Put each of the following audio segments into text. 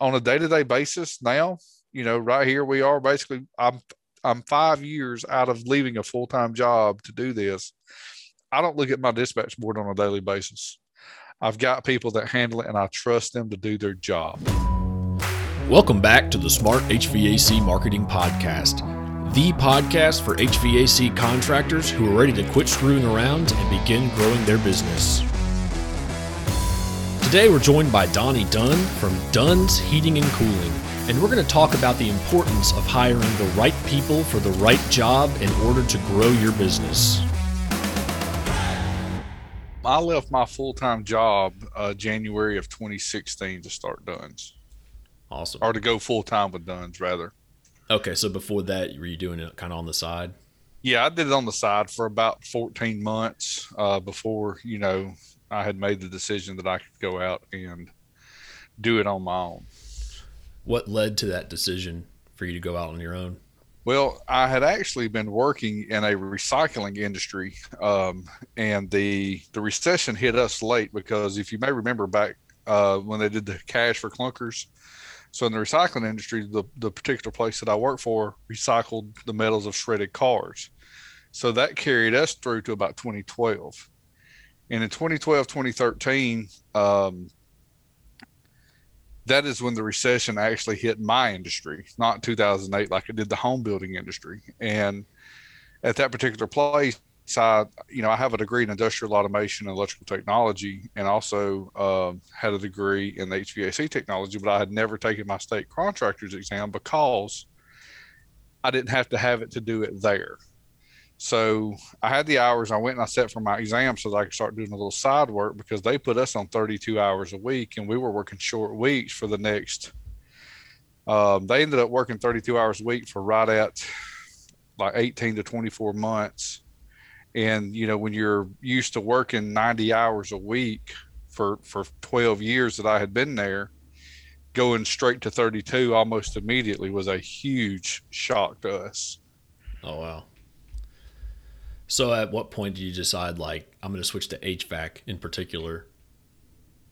on a day to day basis now, you know, right here we are basically, I'm, I'm five years out of leaving a full time job to do this. I don't look at my dispatch board on a daily basis. I've got people that handle it and I trust them to do their job. Welcome back to the Smart HVAC Marketing Podcast, the podcast for HVAC contractors who are ready to quit screwing around and begin growing their business. Today we're joined by Donnie Dunn from Dunn's Heating and Cooling, and we're going to talk about the importance of hiring the right people for the right job in order to grow your business. I left my full time job uh, January of 2016 to start Dunn's. Awesome. Or to go full time with Dunn's, rather. Okay, so before that, were you doing it kind of on the side? Yeah, I did it on the side for about 14 months uh, before, you know, I had made the decision that I could go out and do it on my own. What led to that decision for you to go out on your own? Well, I had actually been working in a recycling industry, um, and the the recession hit us late because if you may remember back uh, when they did the cash for clunkers, so in the recycling industry, the the particular place that I worked for recycled the metals of shredded cars, so that carried us through to about 2012, and in 2012 2013. Um, that is when the recession actually hit my industry, not 2008 like it did the home building industry. And at that particular place, I, you know, I have a degree in industrial automation and electrical technology, and also um, had a degree in HVAC technology. But I had never taken my state contractor's exam because I didn't have to have it to do it there. So I had the hours. I went and I set for my exam so that I could start doing a little side work because they put us on 32 hours a week and we were working short weeks for the next. Um, they ended up working 32 hours a week for right at like 18 to 24 months. And, you know, when you're used to working 90 hours a week for, for 12 years that I had been there, going straight to 32 almost immediately was a huge shock to us. Oh, wow. So at what point do you decide like I'm going to switch to HVAC in particular?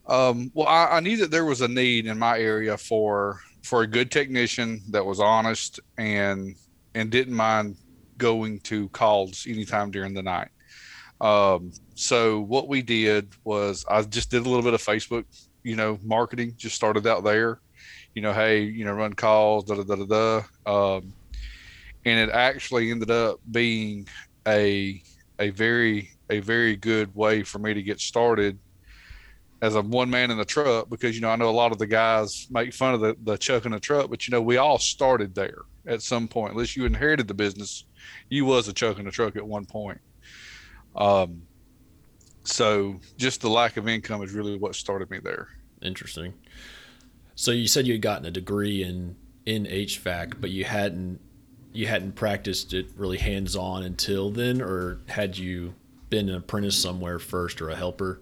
Um, well, I, I, knew that there was a need in my area for for a good technician that was honest and and didn't mind going to calls anytime during the night. Um, so what we did was I just did a little bit of Facebook, you know, marketing. Just started out there, you know, hey, you know, run calls, da da da da da. Um, and it actually ended up being a a very a very good way for me to get started as a one man in the truck because you know I know a lot of the guys make fun of the, the chuck in the truck, but you know we all started there at some point. Unless you inherited the business, you was a chuck in the truck at one point. Um, so just the lack of income is really what started me there. Interesting. So you said you had gotten a degree in in HVAC, but you hadn't you hadn't practiced it really hands on until then, or had you been an apprentice somewhere first or a helper?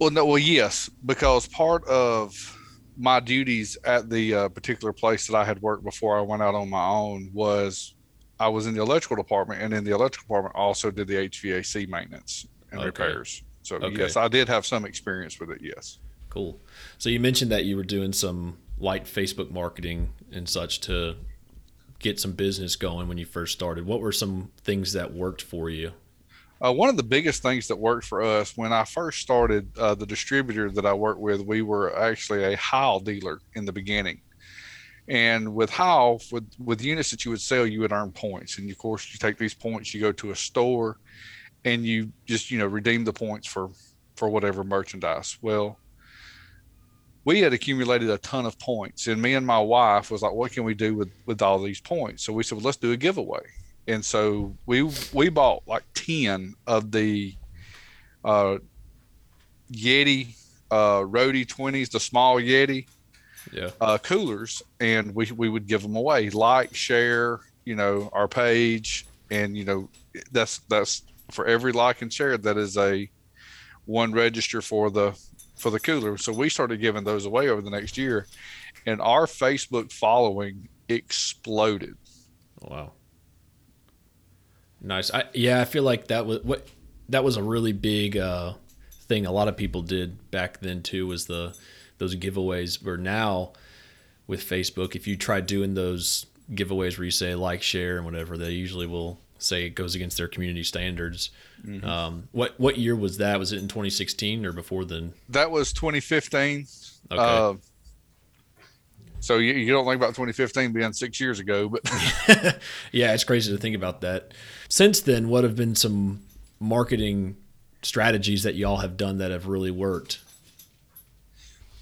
Well, no, well, yes, because part of my duties at the uh, particular place that I had worked before I went out on my own was I was in the electrical department, and in the electrical department also did the HVAC maintenance and okay. repairs. So okay. yes, I did have some experience with it. Yes. Cool. So you mentioned that you were doing some light Facebook marketing and such to get some business going when you first started? What were some things that worked for you? Uh, one of the biggest things that worked for us when I first started uh, the distributor that I worked with, we were actually a Heil dealer in the beginning. And with Heil, with with units that you would sell, you would earn points. And of course, you take these points, you go to a store, and you just you know redeem the points for for whatever merchandise. Well, we had accumulated a ton of points and me and my wife was like what can we do with with all these points? So we said well, let's do a giveaway. And so we we bought like 10 of the uh yeti uh Roadie 20s the small yeti yeah. uh coolers and we we would give them away. Like share you know our page and you know that's that's for every like and share that is a one register for the for the cooler. So we started giving those away over the next year, and our Facebook following exploded. Wow. Nice. I, yeah, I feel like that was what that was a really big uh, thing. A lot of people did back then too. Was the those giveaways where now with Facebook. If you try doing those giveaways where you say like, share, and whatever, they usually will say it goes against their community standards. Mm-hmm. Um, what what year was that? Was it in 2016 or before then? That was 2015. Okay. Uh, so you, you don't think about 2015 being six years ago, but yeah, it's crazy to think about that. Since then, what have been some marketing strategies that y'all have done that have really worked?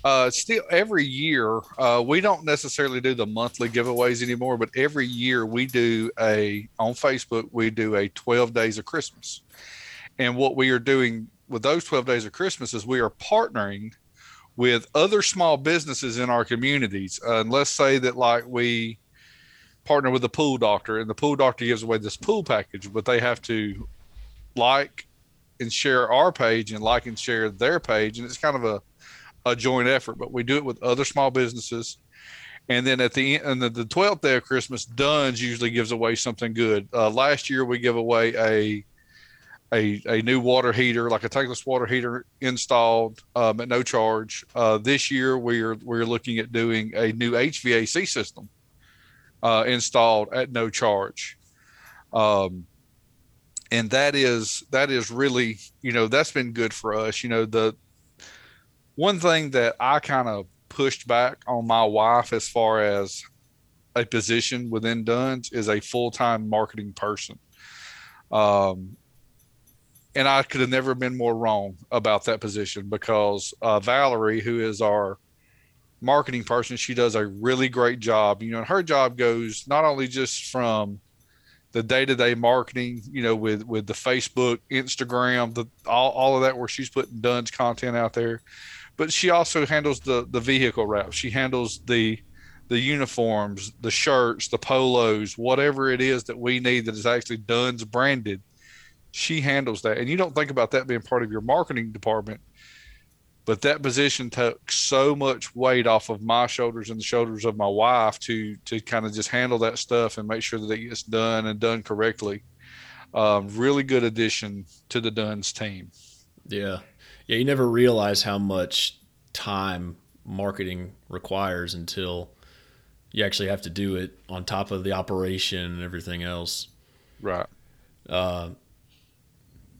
Uh, still every year, uh, we don't necessarily do the monthly giveaways anymore, but every year we do a on Facebook we do a 12 days of Christmas, and what we are doing with those 12 days of Christmas is we are partnering with other small businesses in our communities. Uh, and let's say that like we partner with the pool doctor, and the pool doctor gives away this pool package, but they have to like and share our page and like and share their page, and it's kind of a a joint effort, but we do it with other small businesses. And then at the end, and the, 12th day of Christmas, Dunn's usually gives away something good. Uh, last year, we give away a, a, a new water heater, like a tankless water heater installed um, at no charge. Uh, this year, we're, we're looking at doing a new HVAC system uh, installed at no charge. Um, and that is that is really you know that's been good for us you know the one thing that I kind of pushed back on my wife as far as a position within Dunn's is a full time marketing person. Um, and I could have never been more wrong about that position because uh, Valerie, who is our marketing person, she does a really great job. You know, and her job goes not only just from the day to day marketing, you know, with with the Facebook, Instagram, the all, all of that where she's putting Dunn's content out there but she also handles the the vehicle route. She handles the the uniforms, the shirts, the polos, whatever it is that we need that is actually Dunn's branded. She handles that, and you don't think about that being part of your marketing department. But that position took so much weight off of my shoulders and the shoulders of my wife to to kind of just handle that stuff and make sure that it gets done and done correctly. Um, really good addition to the Dunn's team. Yeah, yeah, you never realize how much time marketing requires until you actually have to do it on top of the operation and everything else. Right. Uh,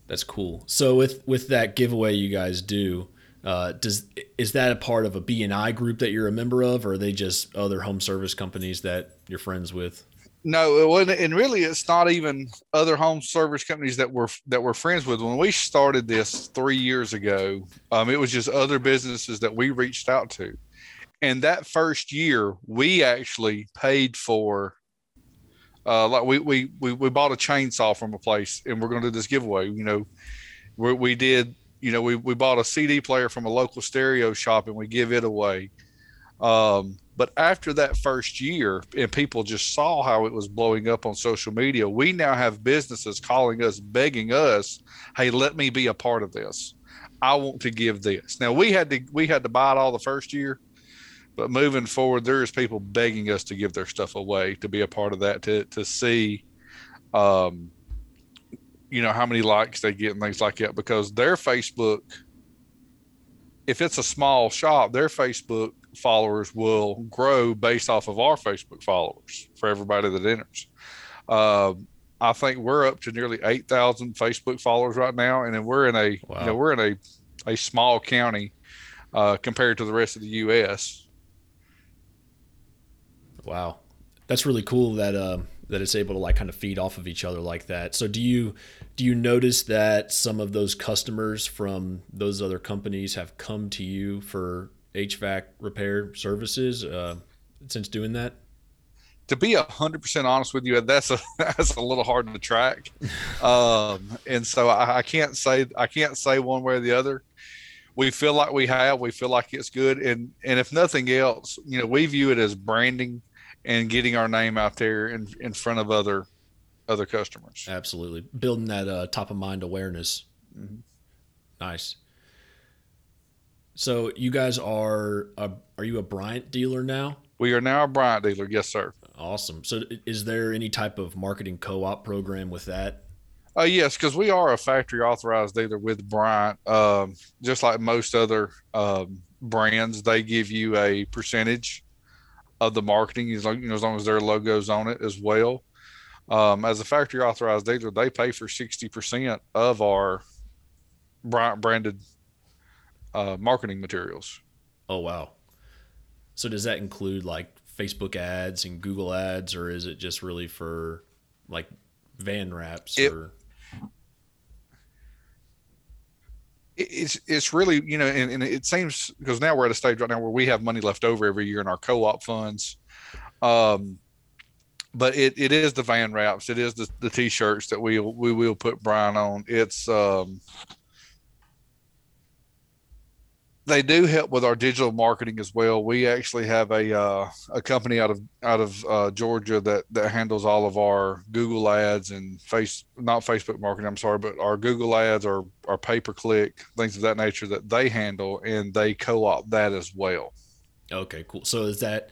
that's cool. So with with that giveaway you guys do, uh, does is that a part of a BNI group that you're a member of, or are they just other home service companies that you're friends with? No, it wasn't, and really, it's not even other home service companies that we're that we're friends with. When we started this three years ago, um, it was just other businesses that we reached out to, and that first year, we actually paid for. Uh, like we, we we we bought a chainsaw from a place, and we're going to do this giveaway. You know, we we did. You know, we we bought a CD player from a local stereo shop, and we give it away. Um, but after that first year, and people just saw how it was blowing up on social media, we now have businesses calling us, begging us, "Hey, let me be a part of this. I want to give this." Now we had to we had to buy it all the first year, but moving forward, there is people begging us to give their stuff away to be a part of that to to see, um, you know, how many likes they get and things like that because their Facebook, if it's a small shop, their Facebook followers will grow based off of our Facebook followers for everybody that enters. Uh, I think we're up to nearly eight thousand Facebook followers right now, and then we're in a wow. you know we're in a a small county uh, compared to the rest of the U.S. Wow, that's really cool that uh, that it's able to like kind of feed off of each other like that. So do you do you notice that some of those customers from those other companies have come to you for HVAC repair services uh, since doing that? To be a hundred percent honest with you, that's a that's a little hard to track, um, and so I, I can't say I can't say one way or the other. We feel like we have, we feel like it's good, and and if nothing else, you know, we view it as branding and getting our name out there in in front of other other customers. Absolutely, building that uh, top of mind awareness. Mm-hmm. Nice. So you guys are a, are you a Bryant dealer now? We are now a Bryant dealer. Yes, sir. Awesome. So is there any type of marketing co-op program with that? Uh, yes, because we are a factory authorized dealer with Bryant. Um, just like most other um, brands, they give you a percentage of the marketing as long, you know, as long as their logos on it as well. Um, as a factory authorized dealer, they pay for 60% of our Bryant branded uh, marketing materials. Oh, wow. So does that include like Facebook ads and Google ads, or is it just really for like van wraps it, or? It's it's really you know, and, and it seems because now we're at a stage right now where we have money left over every year in our co-op funds. Um, but it, it is the van wraps. It is the, the t-shirts that we we will put Bryant on. It's um, they do help with our digital marketing as well. We actually have a uh, a company out of out of uh, Georgia that that handles all of our Google ads and face not Facebook marketing. I'm sorry, but our Google ads, our our pay per click, things of that nature that they handle, and they co-op that as well. Okay, cool. So is that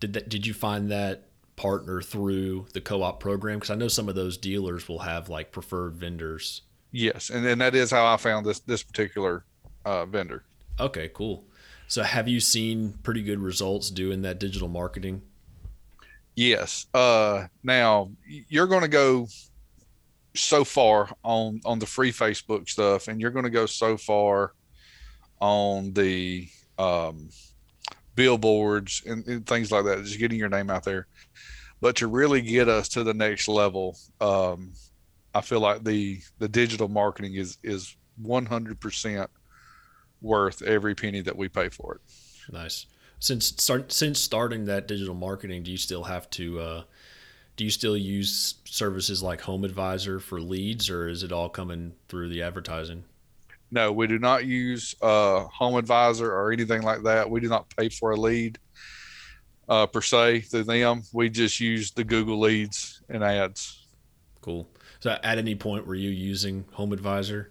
did that did you find that partner through the co-op program? Because I know some of those dealers will have like preferred vendors. Yes, and and that is how I found this this particular uh, vendor. Okay, cool. So have you seen pretty good results doing that digital marketing? Yes. Uh, now you're going to go so far on on the free Facebook stuff, and you're going to go so far on the um, billboards and, and, things like that, just getting your name out there. But to really get us to the next level, um, I feel like the the digital marketing is is 100% worth every penny that we pay for it. Nice. Since start since starting that digital marketing, do you still have to uh, do you still use services like Home Advisor for leads, or is it all coming through the advertising? No, we do not use uh, Home Advisor or anything like that. We do not pay for a lead uh, per se through them. We just use the Google leads and ads. Cool. So, at any point, were you using Home Advisor?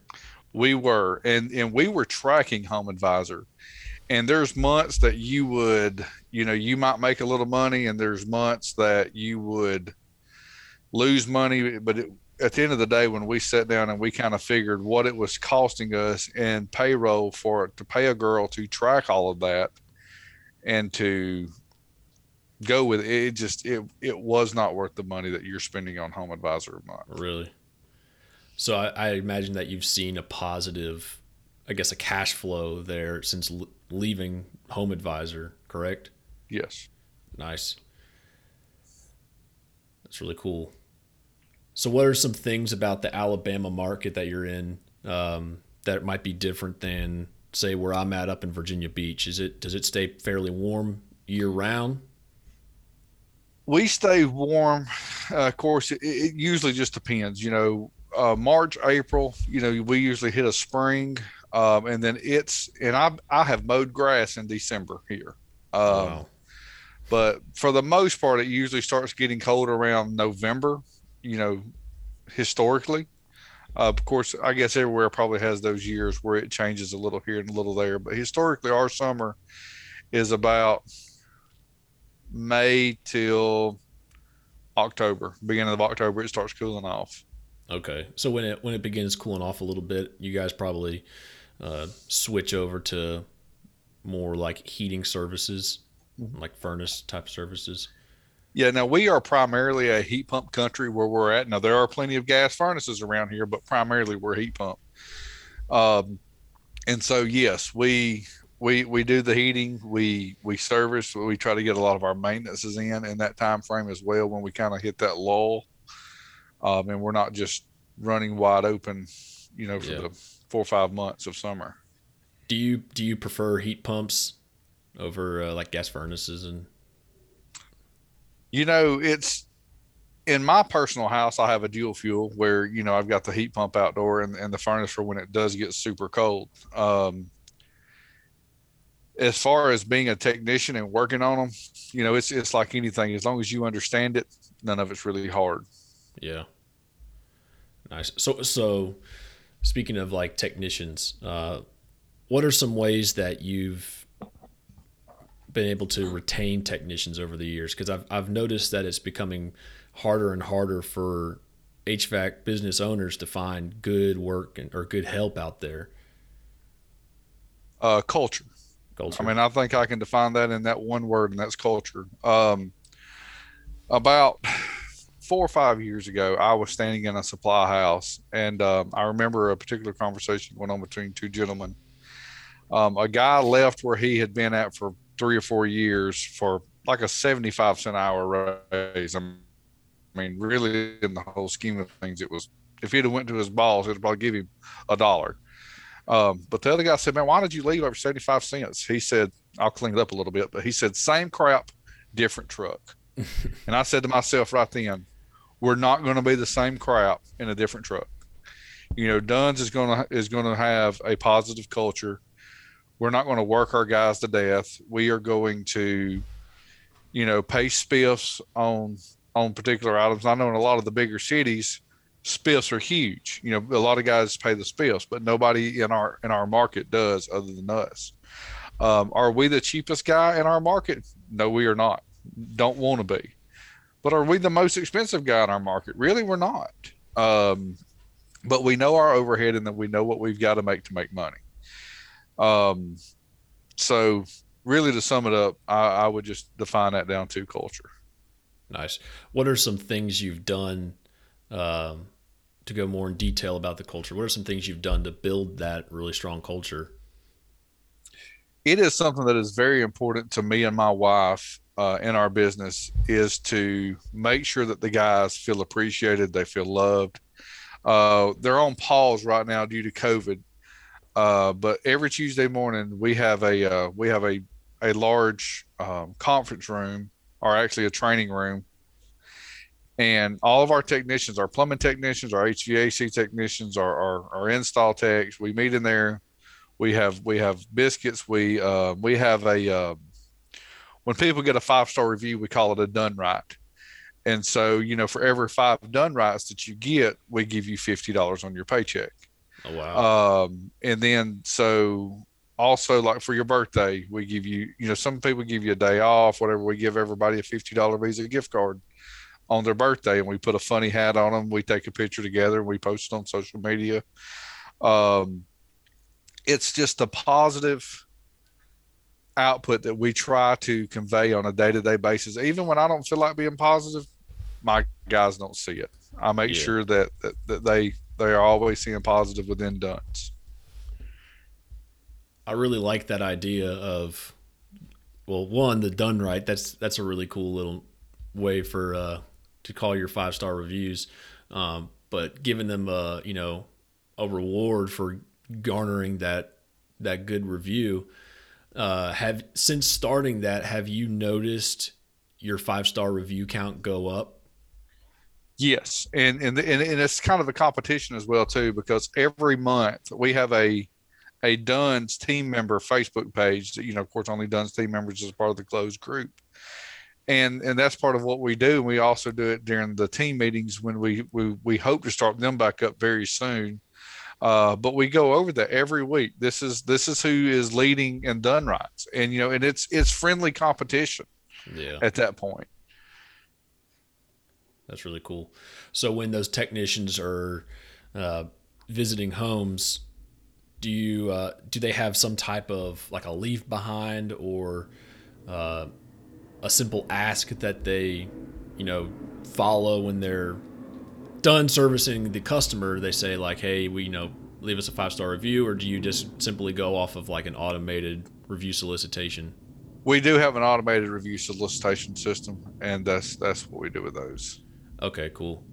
We were, and and we were tracking Home Advisor. And there's months that you would, you know, you might make a little money, and there's months that you would lose money. But it, at the end of the day, when we sat down and we kind of figured what it was costing us in payroll for to pay a girl to track all of that and to go with it, it just it it was not worth the money that you're spending on home advisor a month. Really? So I, I imagine that you've seen a positive, I guess, a cash flow there since l- leaving home advisor, correct? Yes. Nice. That's really cool. So, what are some things about the Alabama market that you're in um, that might be different than, say, where I'm at up in Virginia Beach? Is it does it stay fairly warm year round? We stay warm. Uh, of course, it, it, usually just depends. You know, uh, March, April. You know, we usually hit a spring, um, and then it's and I I have mowed grass in December here. Um, wow. But for the most part, it usually starts getting cold around November you know, historically. Uh, of course, I guess everywhere probably has those years where it changes a little here and a little there. But historically, our summer is about May till October. Beginning of October, it starts cooling off. Okay, so when it when it begins cooling off a little bit, you guys probably uh, switch over to more like heating services, mm-hmm. like furnace type services. Yeah, now we are primarily a heat pump country where we're at. Now there are plenty of gas furnaces around here, but primarily we're heat pump. Um, and so yes, we we we do the heating. We we service. We try to get a lot of our maintenances in in that time frame as well when we kind of hit that lull. Um, and we're not just running wide open, you know, for yeah. the four or five months of summer. Do you do you prefer heat pumps over uh, like gas furnaces and you know, it's in my personal house. I have a dual fuel where you know I've got the heat pump outdoor and, and the furnace for when it does get super cold. Um, as far as being a technician and working on them, you know, it's it's like anything. As long as you understand it, none of it's really hard. Yeah. Nice. So so, speaking of like technicians, uh, what are some ways that you've been able to retain technicians over the years because I've I've noticed that it's becoming harder and harder for HVAC business owners to find good work and, or good help out there. Uh, culture. Culture. I mean, I think I can define that in that one word, and that's culture. Um, about four or five years ago, I was standing in a supply house, and um, I remember a particular conversation going on between two gentlemen. Um, a guy left where he had been at for three or four years for like a 75 cent hour raise. I mean, really, in the whole scheme of things, it was if he'd have went to his boss, it'd probably give him a dollar. Um, but the other guy said, "Man, why did you leave over 75 cents?" He said, "I'll clean it up a little bit," but he said, "Same crap, different truck." and I said to myself right then, "We're not going to be the same crap in a different truck." You know, Dunn's is going to is going to have a positive culture we're not going to work our guys to death. We are going to, you know, pay spiffs on on particular items. I know in a lot of the bigger cities, spiffs are huge. You know, a lot of guys pay the spiffs, but nobody in our in our market does other than us. Um, are we the cheapest guy in our market? No, we are not. Don't want to be. But are we the most expensive guy in our market? Really, we're not. Um, but we know our overhead and then we know what we've got to make to make money. Um, so really to sum it up, I, I would just define that down to culture. Nice. What are some things you've done um, to go more in detail about the culture? What are some things you've done to build that really strong culture? It is something that is very important to me and my wife uh, in our business is to make sure that the guys feel appreciated, they feel loved. Uh, they're on pause right now due to COVID, uh, but every Tuesday morning we have a uh, we have a a large um, conference room, or actually a training room, and all of our technicians, our plumbing technicians, our HVAC technicians, our our, our install techs, we meet in there. We have we have biscuits. We uh, we have a uh, when people get a five star review, we call it a done right. And so, you know, for every five done rights that you get, we give you fifty dollars on your paycheck. Oh, wow. Um, and then so also like for your birthday, we give you, you know, some people give you a day off, whatever. We give everybody a fifty dollar Visa gift card on their birthday, and we put a funny hat on them. We take a picture together, and we post it on social media. Um, it's just a positive output that we try to convey on a day to day basis. Even when I don't feel like being positive, my guys don't see it. I make yeah. sure that, that that they they are always seeing positive within Dunn's. I really like that idea of, well, one the done right. That's that's a really cool little way for uh, to call your five star reviews, um, but giving them a you know a reward for garnering that that good review. Uh, have since starting that, have you noticed your five star review count go up? Yes, and and and, and it's kind of a competition as well too because every month we have a a Dunn's team member Facebook page that you know of course only Dunn's team members is part of the closed group. And and that's part of what we do. We also do it during the team meetings when we we, we hope to start them back up very soon. Uh, but we go over that every week. This is this is who is leading and done rights, and you know, and it's it's friendly competition. Yeah. At that point. That's really cool. So when those technicians are uh, visiting homes, do you uh, do they have some type of like a leave behind or uh, a simple ask that they you know follow when they're done servicing the customer? They say like, hey, we you know leave us a five star review, or do you just simply go off of like an automated review solicitation? We do have an automated review solicitation system, and that's that's what we do with those. Okay, cool.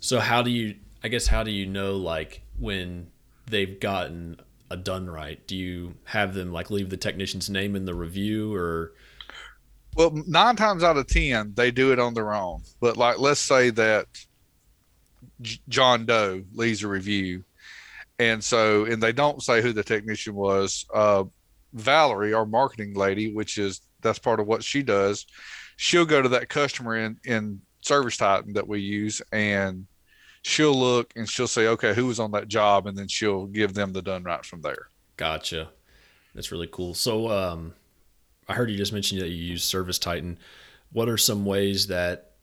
So how do you I guess how do you know like when they've gotten a done right? Do you have them like leave the technician's name in the review or well, nine times out of ten, they do it on their own. But like, let's say that John Doe leaves a review, and so and they don't say who the technician was. Uh, Valerie, our marketing lady, which is that's part of what she does, she'll go to that customer in in Service Titan that we use, and she'll look and she'll say, okay, who was on that job, and then she'll give them the done right from there. Gotcha. That's really cool. So, um, I heard you just mentioned that you use Service Titan. What are some ways that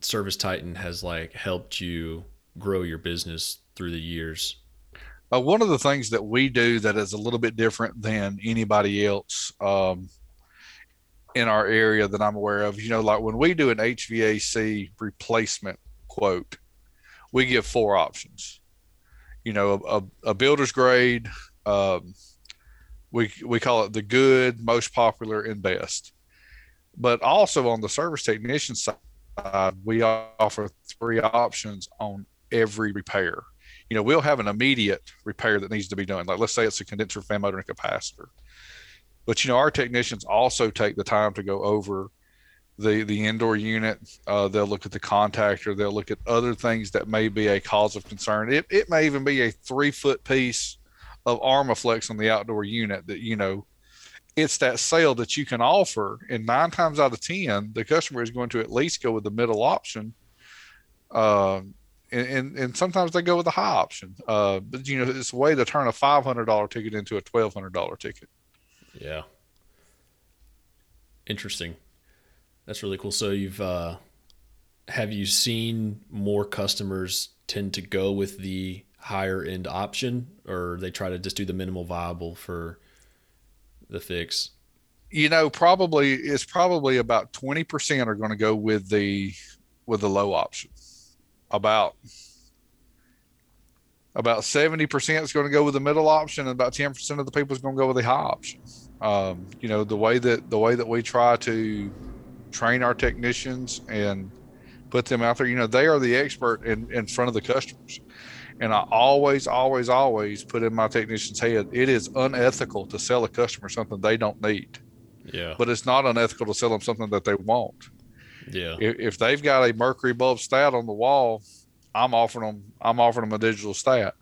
Service Titan has like helped you grow your business through the years? Uh, one of the things that we do that is a little bit different than anybody else um, in our area that I'm aware of, you know, like when we do an HVAC replacement quote, we give four options. You know, a, a builder's grade, um, we we call it the good, most popular, and best. But also on the service technician side, we offer three options on every repair. You know, we'll have an immediate repair that needs to be done. Like let's say it's a condenser fan motor and capacitor. But you know, our technicians also take the time to go over the the indoor unit. Uh, they'll look at the contactor. They'll look at other things that may be a cause of concern. It it may even be a three foot piece of Armaflex on the outdoor unit that you know it's that sale that you can offer and nine times out of ten the customer is going to at least go with the middle option. Uh, and, and, and sometimes they go with the high option. Uh, but you know it's a way to turn a $500 ticket into a $1200 ticket. Yeah. Interesting. That's really cool. So you've uh, have you seen more customers tend to go with the higher end option, or they try to just do the minimal viable for the fix? You know, probably it's probably about twenty percent are going to go with the with the low option. About about seventy percent is going to go with the middle option, and about ten percent of the people is going to go with the high option. Um, you know, the way that the way that we try to train our technicians and put them out there, you know, they are the expert in, in front of the customers. And I always, always, always put in my technician's head it is unethical to sell a customer something they don't need. Yeah. But it's not unethical to sell them something that they want. Yeah. If, if they've got a mercury bulb stat on the wall, I'm offering them. I'm offering them a digital stat.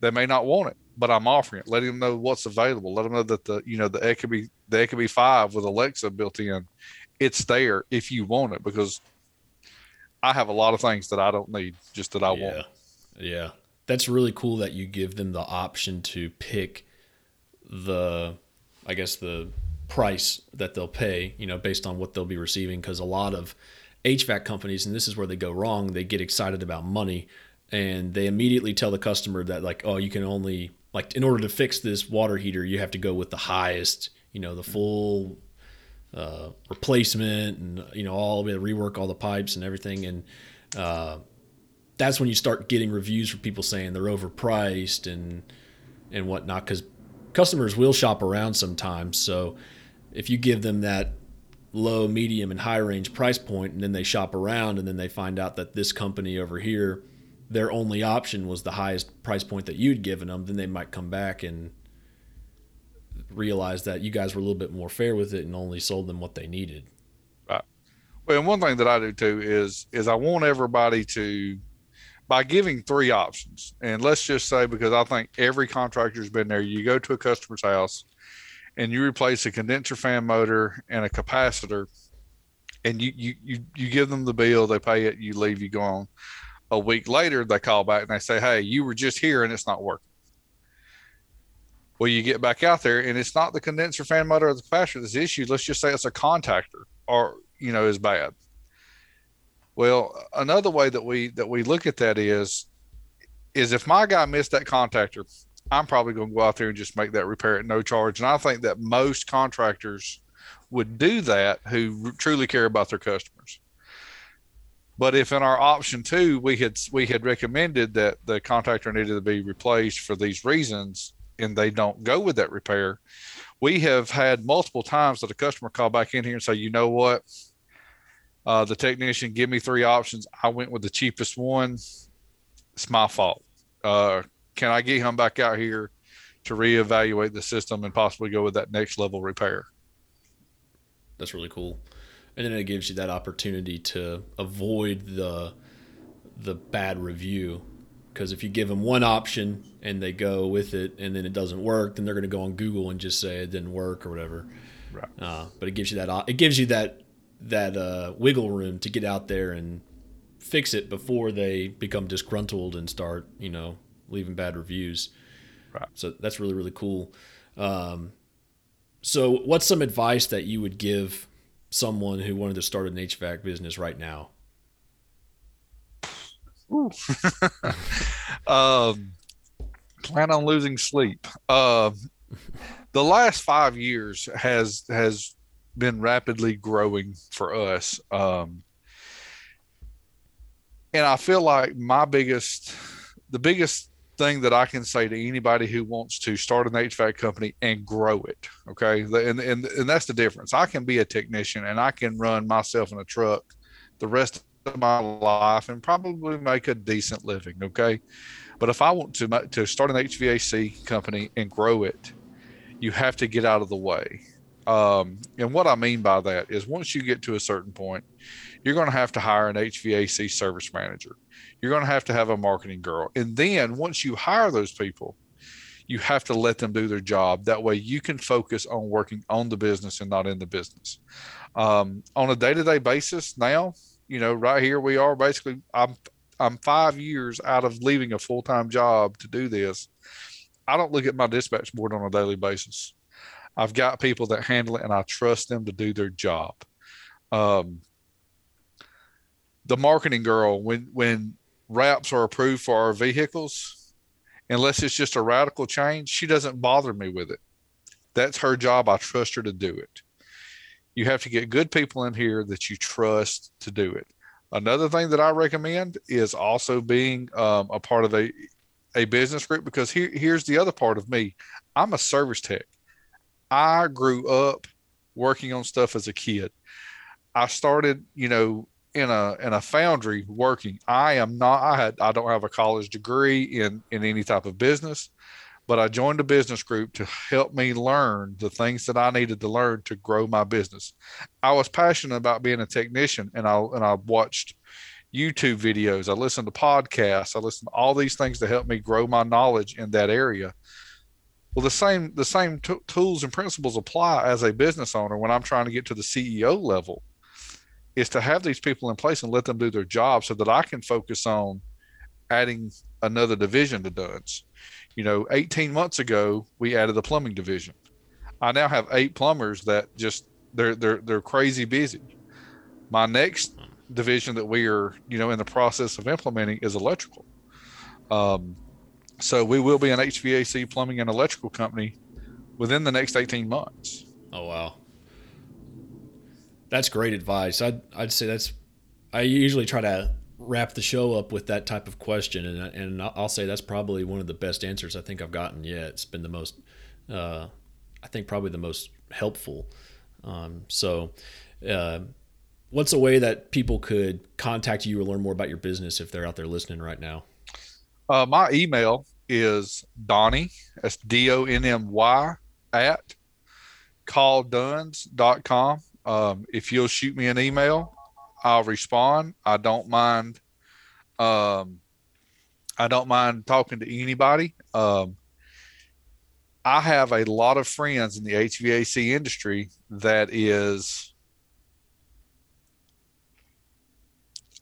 They may not want it, but I'm offering it, letting them know what's available. Let them know that the you know the Ecobee the Ecobee five with Alexa built in, it's there if you want it because I have a lot of things that I don't need, just that I yeah. want. Yeah that's really cool that you give them the option to pick the i guess the price that they'll pay you know based on what they'll be receiving. Because a lot of hvac companies and this is where they go wrong they get excited about money and they immediately tell the customer that like oh you can only like in order to fix this water heater you have to go with the highest you know the full uh, replacement and you know all the rework all the pipes and everything. And uh, that's when you start getting reviews from people saying they're overpriced and and whatnot because customers will shop around sometimes. So if you give them that low, medium, and high range price point, and then they shop around and then they find out that this company over here, their only option was the highest price point that you'd given them, then they might come back and realize that you guys were a little bit more fair with it and only sold them what they needed. Right. Well, and one thing that I do too is is I want everybody to by giving three options. And let's just say, because I think every contractor's been there, you go to a customer's house and you replace a condenser fan motor and a capacitor, and you you you, you give them the bill, they pay it, you leave, you go on. A week later, they call back and they say, "Hey, you were just here and it's not working." Well, you get back out there and it's not the condenser fan motor or the capacitor that's issued. Let's just say it's a contactor or you know is bad well, another way that we that we look at that is is if my guy missed that contactor, I'm probably going to go out there and just make that repair at no charge. And I think that most contractors would do that who truly care about their customers. But if in our option two we had we had recommended that the contactor needed to be replaced for these reasons, and they don't go with that repair, we have had multiple times that a customer call back in here and say, you know what, uh, the technician give me three options. I went with the cheapest one. It's my fault. Uh, can I get him back out here to reevaluate the system and possibly go with that next level repair? That's really cool. And then it gives you that opportunity to avoid the the bad review because if you give them one option and they go with it and then it doesn't work, then they're going to go on Google and just say it didn't work or whatever. Right. Uh, but it gives you that it gives you that that uh, wiggle room to get out there and fix it before they become disgruntled and start, you know, leaving bad reviews. Right. So that's really really cool. Um, so, what's some advice that you would give someone who wanted to start an HVAC business right now? um, Plan on losing sleep. Uh, the last five years has has been rapidly growing for us. Um, and I feel like my biggest, the biggest thing that I can say to anybody who wants to start an HVAC company and grow it. Okay. And, and, and that's the difference. I can be a technician and I can run myself in a truck the rest of my life and probably make a decent living. Okay. But if I want to, to start an HVAC company and grow it, you have to get out of the way. Um, and what I mean by that is once you get to a certain point, you're going to have to hire an HVAC service manager. You're going to have to have a marketing girl. And then once you hire those people, you have to let them do their job. That way you can focus on working on the business and not in the business. Um, on a day to day basis now, you know, right here we are basically, I'm, I'm five years out of leaving a full time job to do this. I don't look at my dispatch board on a daily basis. I've got people that handle it and I trust them to do their job. Um, the marketing girl, when, when wraps are approved for our vehicles, unless it's just a radical change, she doesn't bother me with it. That's her job. I trust her to do it. You have to get good people in here that you trust to do it. Another thing that I recommend is also being um, a part of a a business group because here, here's the other part of me. I'm a service tech. I grew up working on stuff as a kid. I started, you know, in a in a foundry working. I am not I had I don't have a college degree in in any type of business, but I joined a business group to help me learn the things that I needed to learn to grow my business. I was passionate about being a technician and I and I watched YouTube videos, I listened to podcasts, I listened to all these things to help me grow my knowledge in that area. Well, the same the same t- tools and principles apply as a business owner when I'm trying to get to the CEO level. Is to have these people in place and let them do their job so that I can focus on adding another division to Dunn's. You know, 18 months ago we added the plumbing division. I now have eight plumbers that just they're they're they're crazy busy. My next division that we are you know in the process of implementing is electrical. Um, so we will be an HVAC plumbing and electrical company within the next 18 months. Oh wow. That's great advice. I'd I'd say that's I usually try to wrap the show up with that type of question and and I'll say that's probably one of the best answers I think I've gotten yet. It's been the most uh, I think probably the most helpful. Um, so uh, what's a way that people could contact you or learn more about your business if they're out there listening right now? Uh, my email is Donnie, that's D O N M Y, at callduns.com. Um, if you'll shoot me an email, I'll respond. I don't mind. Um, I don't mind talking to anybody. Um, I have a lot of friends in the HVAC industry that is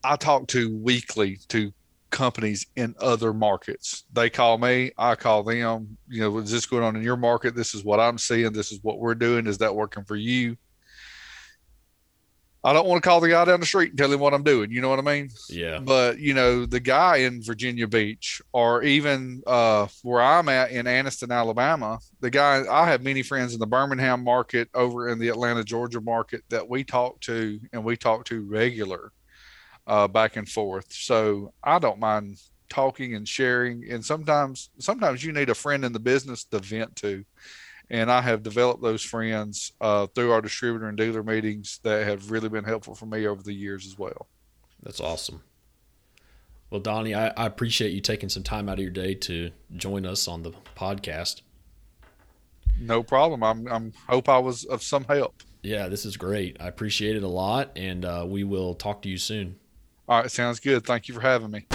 I talk to weekly to companies in other markets. They call me, I call them. You know, is this going on in your market? This is what I'm seeing. This is what we're doing. Is that working for you? I don't want to call the guy down the street and tell him what I'm doing. You know what I mean? Yeah. But you know, the guy in Virginia Beach, or even uh, where I'm at in Anniston, Alabama, the guy I have many friends in the Birmingham market, over in the Atlanta, Georgia market that we talk to, and we talk to regular uh, back and forth. So I don't mind talking and sharing. And sometimes, sometimes you need a friend in the business to vent to. And I have developed those friends uh, through our distributor and dealer meetings that have really been helpful for me over the years as well. That's awesome. Well, Donnie, I, I appreciate you taking some time out of your day to join us on the podcast. No problem. I'm, I'm hope I was of some help. Yeah, this is great. I appreciate it a lot, and uh, we will talk to you soon. All right, sounds good. Thank you for having me.